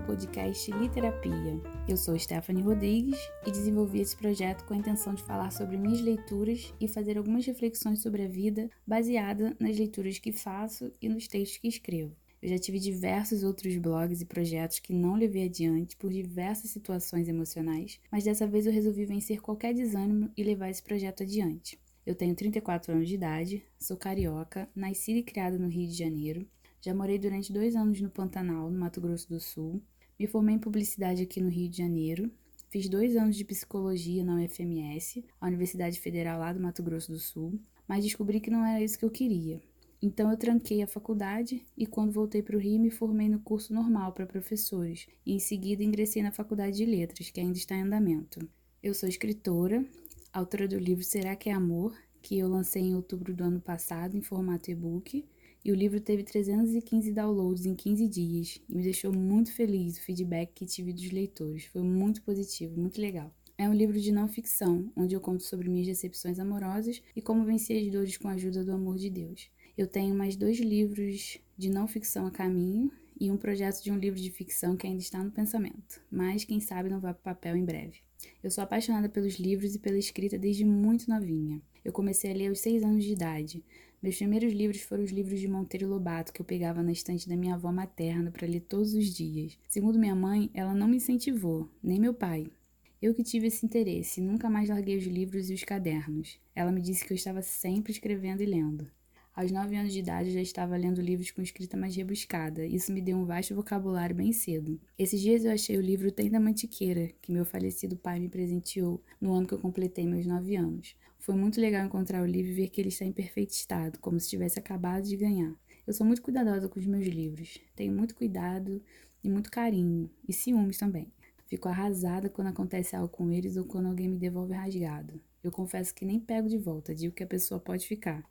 podcast Literapia. Eu sou Stephanie Rodrigues e desenvolvi esse projeto com a intenção de falar sobre minhas leituras e fazer algumas reflexões sobre a vida baseada nas leituras que faço e nos textos que escrevo. Eu já tive diversos outros blogs e projetos que não levei adiante por diversas situações emocionais, mas dessa vez eu resolvi vencer qualquer desânimo e levar esse projeto adiante. Eu tenho 34 anos de idade, sou carioca, nascida e criada no Rio de Janeiro, já morei durante dois anos no Pantanal, no Mato Grosso do Sul. Me formei em publicidade aqui no Rio de Janeiro. Fiz dois anos de psicologia na UFMS, a Universidade Federal lá do Mato Grosso do Sul, mas descobri que não era isso que eu queria. Então eu tranquei a faculdade e quando voltei para o Rio me formei no curso normal para professores e em seguida ingressei na Faculdade de Letras, que ainda está em andamento. Eu sou escritora, autora do livro Será que é Amor, que eu lancei em outubro do ano passado em formato e-book e o livro teve 315 downloads em 15 dias e me deixou muito feliz o feedback que tive dos leitores. Foi muito positivo, muito legal. É um livro de não ficção, onde eu conto sobre minhas decepções amorosas e como venci as dores com a ajuda do amor de Deus. Eu tenho mais dois livros de não ficção a caminho e um projeto de um livro de ficção que ainda está no pensamento, mas quem sabe não vai para papel em breve. Eu sou apaixonada pelos livros e pela escrita desde muito novinha. Eu comecei a ler aos seis anos de idade. Meus primeiros livros foram os livros de Monteiro Lobato que eu pegava na estante da minha avó materna para ler todos os dias. Segundo minha mãe, ela não me incentivou, nem meu pai. Eu que tive esse interesse, nunca mais larguei os livros e os cadernos. Ela me disse que eu estava sempre escrevendo e lendo. Aos nove anos de idade já estava lendo livros com escrita mais rebuscada. Isso me deu um vasto vocabulário bem cedo. Esses dias eu achei o livro Tem da Mantiqueira, que meu falecido pai me presenteou no ano que eu completei meus nove anos. Foi muito legal encontrar o livro e ver que ele está em perfeito estado, como se tivesse acabado de ganhar. Eu sou muito cuidadosa com os meus livros. Tenho muito cuidado e muito carinho, e ciúmes também. Fico arrasada quando acontece algo com eles ou quando alguém me devolve rasgado. Eu confesso que nem pego de volta, digo que a pessoa pode ficar.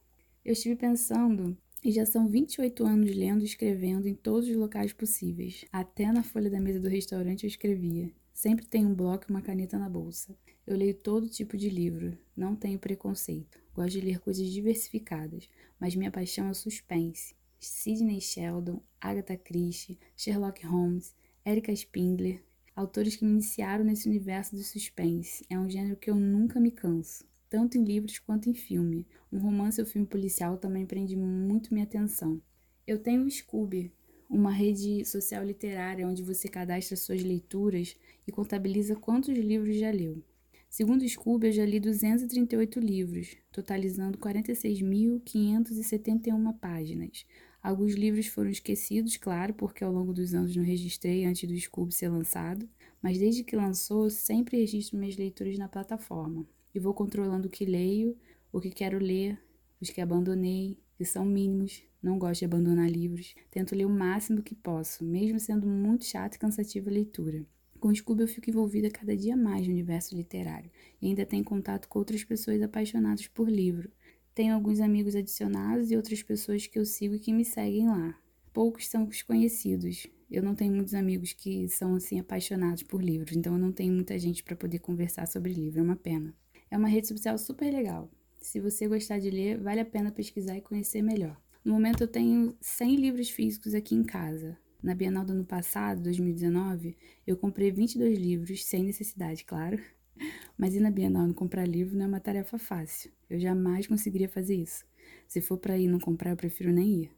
Eu estive pensando e já são 28 anos lendo e escrevendo em todos os locais possíveis. Até na folha da mesa do restaurante eu escrevia. Sempre tenho um bloco e uma caneta na bolsa. Eu leio todo tipo de livro, não tenho preconceito. Gosto de ler coisas diversificadas, mas minha paixão é suspense. Sidney Sheldon, Agatha Christie, Sherlock Holmes, Erika Spindler, autores que me iniciaram nesse universo do suspense. É um gênero que eu nunca me canso tanto em livros quanto em filme. Um romance ou filme policial também prende muito minha atenção. Eu tenho o Scooby, uma rede social literária onde você cadastra suas leituras e contabiliza quantos livros já leu. Segundo o Scooby, eu já li 238 livros, totalizando 46.571 páginas. Alguns livros foram esquecidos, claro, porque ao longo dos anos não registrei antes do Scooby ser lançado, mas desde que lançou, sempre registro minhas leituras na plataforma e vou controlando o que leio, o que quero ler, os que abandonei, que são mínimos, não gosto de abandonar livros. Tento ler o máximo que posso, mesmo sendo muito chato e cansativa a leitura. Com o Scooby eu fico envolvida cada dia mais no universo literário e ainda tenho contato com outras pessoas apaixonadas por livro. Tenho alguns amigos adicionados e outras pessoas que eu sigo e que me seguem lá. Poucos são os conhecidos. Eu não tenho muitos amigos que são assim apaixonados por livros, então eu não tenho muita gente para poder conversar sobre livro, é uma pena. É uma rede social super legal. Se você gostar de ler, vale a pena pesquisar e conhecer melhor. No momento eu tenho 100 livros físicos aqui em casa. Na Bienal do ano passado, 2019, eu comprei 22 livros, sem necessidade, claro. Mas ir na Bienal não comprar livro não é uma tarefa fácil. Eu jamais conseguiria fazer isso. Se for para ir não comprar, eu prefiro nem ir.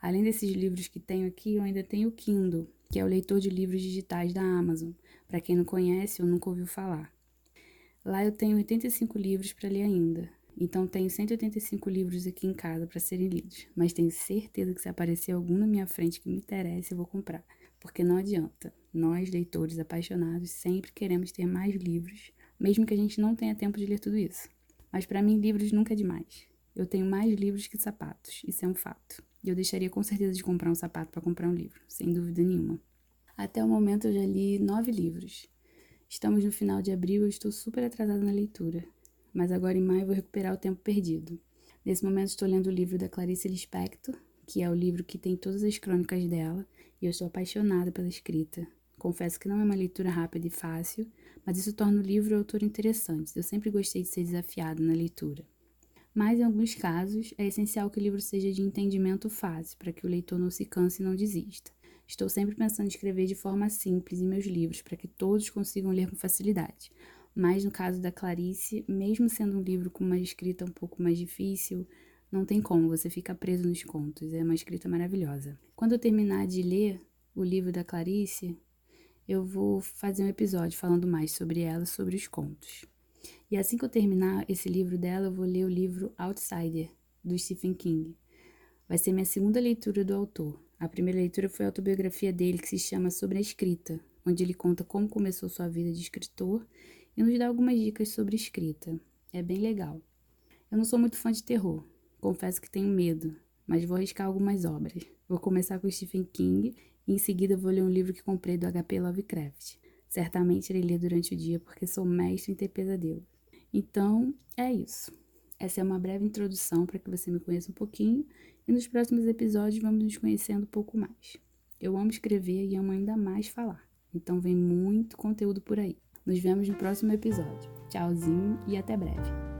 Além desses livros que tenho aqui, eu ainda tenho o Kindle, que é o leitor de livros digitais da Amazon, para quem não conhece ou nunca ouviu falar. Lá eu tenho 85 livros para ler ainda. Então tenho 185 livros aqui em casa para serem lidos, mas tenho certeza que se aparecer algum na minha frente que me interesse, eu vou comprar, porque não adianta. Nós, leitores apaixonados, sempre queremos ter mais livros, mesmo que a gente não tenha tempo de ler tudo isso. Mas para mim, livros nunca é demais. Eu tenho mais livros que sapatos, isso é um fato. E eu deixaria com certeza de comprar um sapato para comprar um livro, sem dúvida nenhuma. Até o momento eu já li nove livros. Estamos no final de abril e eu estou super atrasada na leitura, mas agora em maio vou recuperar o tempo perdido. Nesse momento estou lendo o livro da Clarice Lispector, que é o livro que tem todas as crônicas dela, e eu estou apaixonada pela escrita. Confesso que não é uma leitura rápida e fácil, mas isso torna o livro e o autor interessantes. Eu sempre gostei de ser desafiada na leitura. Mas, em alguns casos, é essencial que o livro seja de entendimento fácil, para que o leitor não se canse e não desista. Estou sempre pensando em escrever de forma simples em meus livros para que todos consigam ler com facilidade. Mas no caso da Clarice, mesmo sendo um livro com uma escrita um pouco mais difícil, não tem como, você fica preso nos contos. É uma escrita maravilhosa. Quando eu terminar de ler o livro da Clarice, eu vou fazer um episódio falando mais sobre ela, sobre os contos. E assim que eu terminar esse livro dela, eu vou ler o livro Outsider, do Stephen King. Vai ser minha segunda leitura do autor. A primeira leitura foi a autobiografia dele, que se chama Sobre a Escrita, onde ele conta como começou sua vida de escritor e nos dá algumas dicas sobre escrita. É bem legal. Eu não sou muito fã de terror, confesso que tenho medo, mas vou arriscar algumas obras. Vou começar com Stephen King e em seguida vou ler um livro que comprei do HP Lovecraft. Certamente irei ler durante o dia porque sou mestre em ter pesadelo. Então, é isso. Essa é uma breve introdução para que você me conheça um pouquinho e nos próximos episódios vamos nos conhecendo um pouco mais. Eu amo escrever e amo ainda mais falar, então vem muito conteúdo por aí. Nos vemos no próximo episódio. Tchauzinho e até breve.